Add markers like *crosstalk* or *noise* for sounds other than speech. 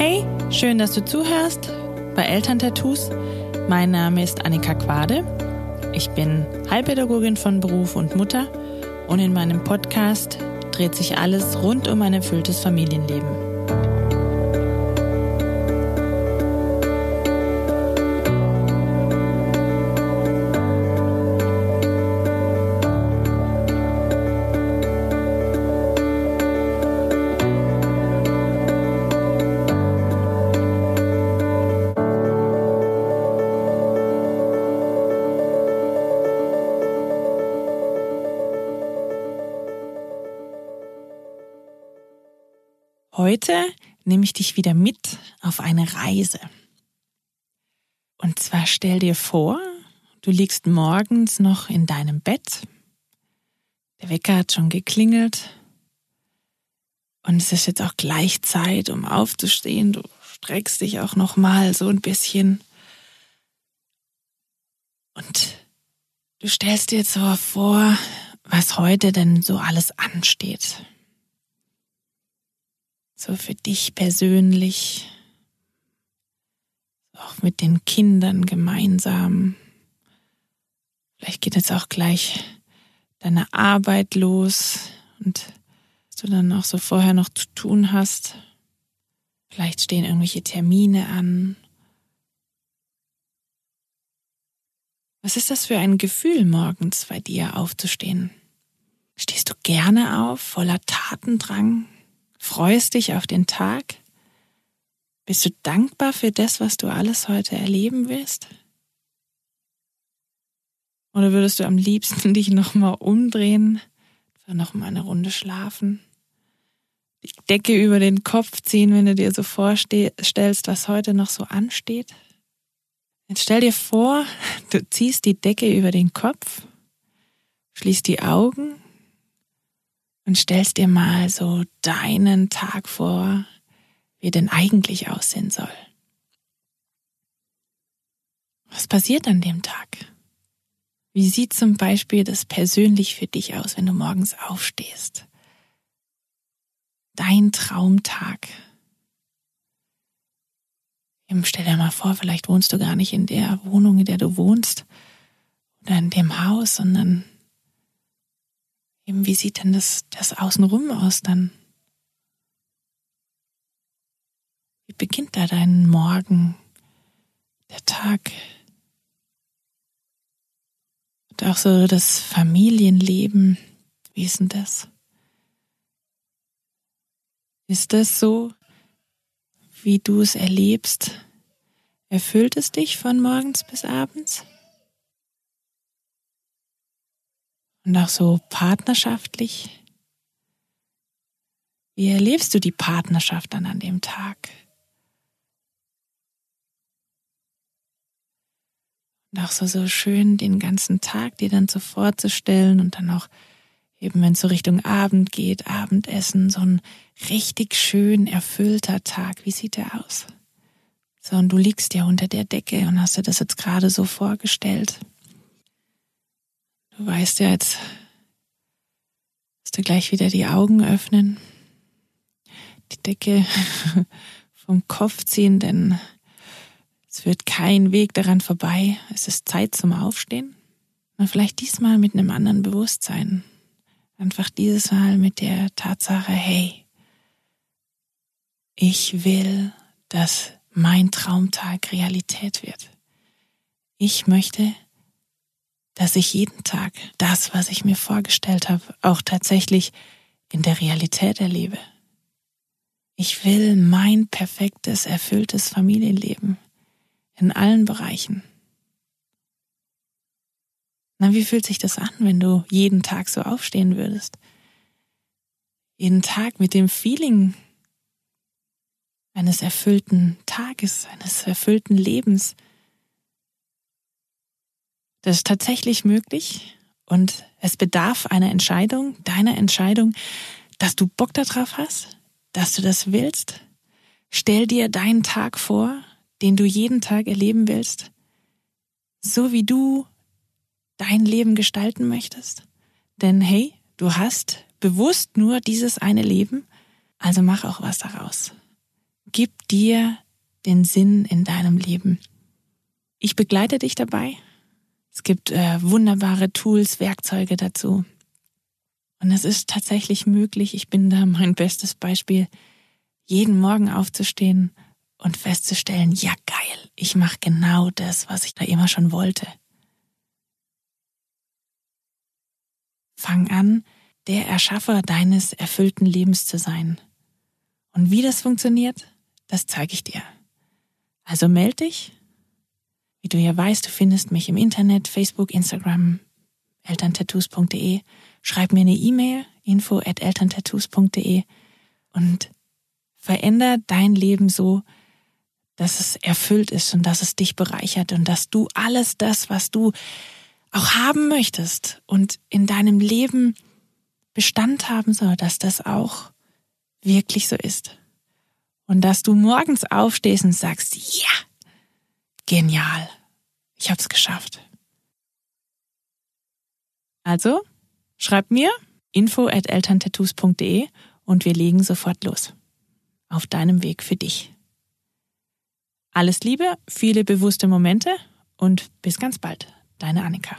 Hey, schön, dass du zuhörst bei Elterntattoos. Mein Name ist Annika Quade. Ich bin Heilpädagogin von Beruf und Mutter und in meinem Podcast dreht sich alles rund um ein erfülltes Familienleben. Heute nehme ich dich wieder mit auf eine Reise. Und zwar stell dir vor, du liegst morgens noch in deinem Bett. Der Wecker hat schon geklingelt. Und es ist jetzt auch gleich Zeit, um aufzustehen. Du streckst dich auch noch mal so ein bisschen. Und du stellst dir jetzt so vor, was heute denn so alles ansteht so für dich persönlich, auch mit den Kindern gemeinsam. Vielleicht geht jetzt auch gleich deine Arbeit los und was du dann auch so vorher noch zu tun hast. Vielleicht stehen irgendwelche Termine an. Was ist das für ein Gefühl, morgens bei dir aufzustehen? Stehst du gerne auf, voller Tatendrang? Freust dich auf den Tag? Bist du dankbar für das, was du alles heute erleben wirst? Oder würdest du am liebsten *laughs* dich nochmal umdrehen, nochmal eine Runde schlafen, die Decke über den Kopf ziehen, wenn du dir so vorstellst, was heute noch so ansteht? Jetzt stell dir vor, du ziehst die Decke über den Kopf, schließt die Augen und stellst dir mal so deinen Tag vor, wie er denn eigentlich aussehen soll. Was passiert an dem Tag? Wie sieht zum Beispiel das persönlich für dich aus, wenn du morgens aufstehst? Dein Traumtag. Stell dir mal vor, vielleicht wohnst du gar nicht in der Wohnung, in der du wohnst oder in dem Haus, sondern wie sieht denn das, das Außenrum aus dann? Wie beginnt da dein Morgen, der Tag? Und auch so das Familienleben, wie ist denn das? Ist das so, wie du es erlebst? Erfüllt es dich von morgens bis abends? Und auch so partnerschaftlich. Wie erlebst du die Partnerschaft dann an dem Tag? Und auch so, so schön den ganzen Tag dir dann so vorzustellen und dann auch eben, wenn es so Richtung Abend geht, Abendessen, so ein richtig schön erfüllter Tag. Wie sieht der aus? So, und du liegst ja unter der Decke und hast dir das jetzt gerade so vorgestellt. Du weißt ja jetzt, dass du gleich wieder die Augen öffnen, die Decke *laughs* vom Kopf ziehen, denn es wird kein Weg daran vorbei. Es ist Zeit zum Aufstehen. Und vielleicht diesmal mit einem anderen Bewusstsein. Einfach dieses Mal mit der Tatsache, hey, ich will, dass mein Traumtag Realität wird. Ich möchte, dass ich jeden Tag das, was ich mir vorgestellt habe, auch tatsächlich in der Realität erlebe. Ich will mein perfektes, erfülltes Familienleben in allen Bereichen. Na, wie fühlt sich das an, wenn du jeden Tag so aufstehen würdest? Jeden Tag mit dem Feeling eines erfüllten Tages, eines erfüllten Lebens, das ist tatsächlich möglich und es bedarf einer Entscheidung, deiner Entscheidung, dass du Bock darauf hast, dass du das willst. Stell dir deinen Tag vor, den du jeden Tag erleben willst, so wie du dein Leben gestalten möchtest. Denn hey, du hast bewusst nur dieses eine Leben, also mach auch was daraus. Gib dir den Sinn in deinem Leben. Ich begleite dich dabei. Es gibt äh, wunderbare Tools, Werkzeuge dazu. Und es ist tatsächlich möglich, ich bin da mein bestes Beispiel, jeden Morgen aufzustehen und festzustellen, ja geil, ich mache genau das, was ich da immer schon wollte. Fang an, der Erschaffer deines erfüllten Lebens zu sein. Und wie das funktioniert, das zeige ich dir. Also melde dich. Wie du ja weißt, du findest mich im Internet, Facebook, Instagram, elterntattoos.de. Schreib mir eine E-Mail, info at elterntattoos.de und veränder dein Leben so, dass es erfüllt ist und dass es dich bereichert und dass du alles das, was du auch haben möchtest und in deinem Leben Bestand haben soll, dass das auch wirklich so ist. Und dass du morgens aufstehst und sagst, ja, genial, ich hab's geschafft. Also, schreib mir info at elterntattoos.de und wir legen sofort los. Auf deinem Weg für dich. Alles Liebe, viele bewusste Momente und bis ganz bald. Deine Annika.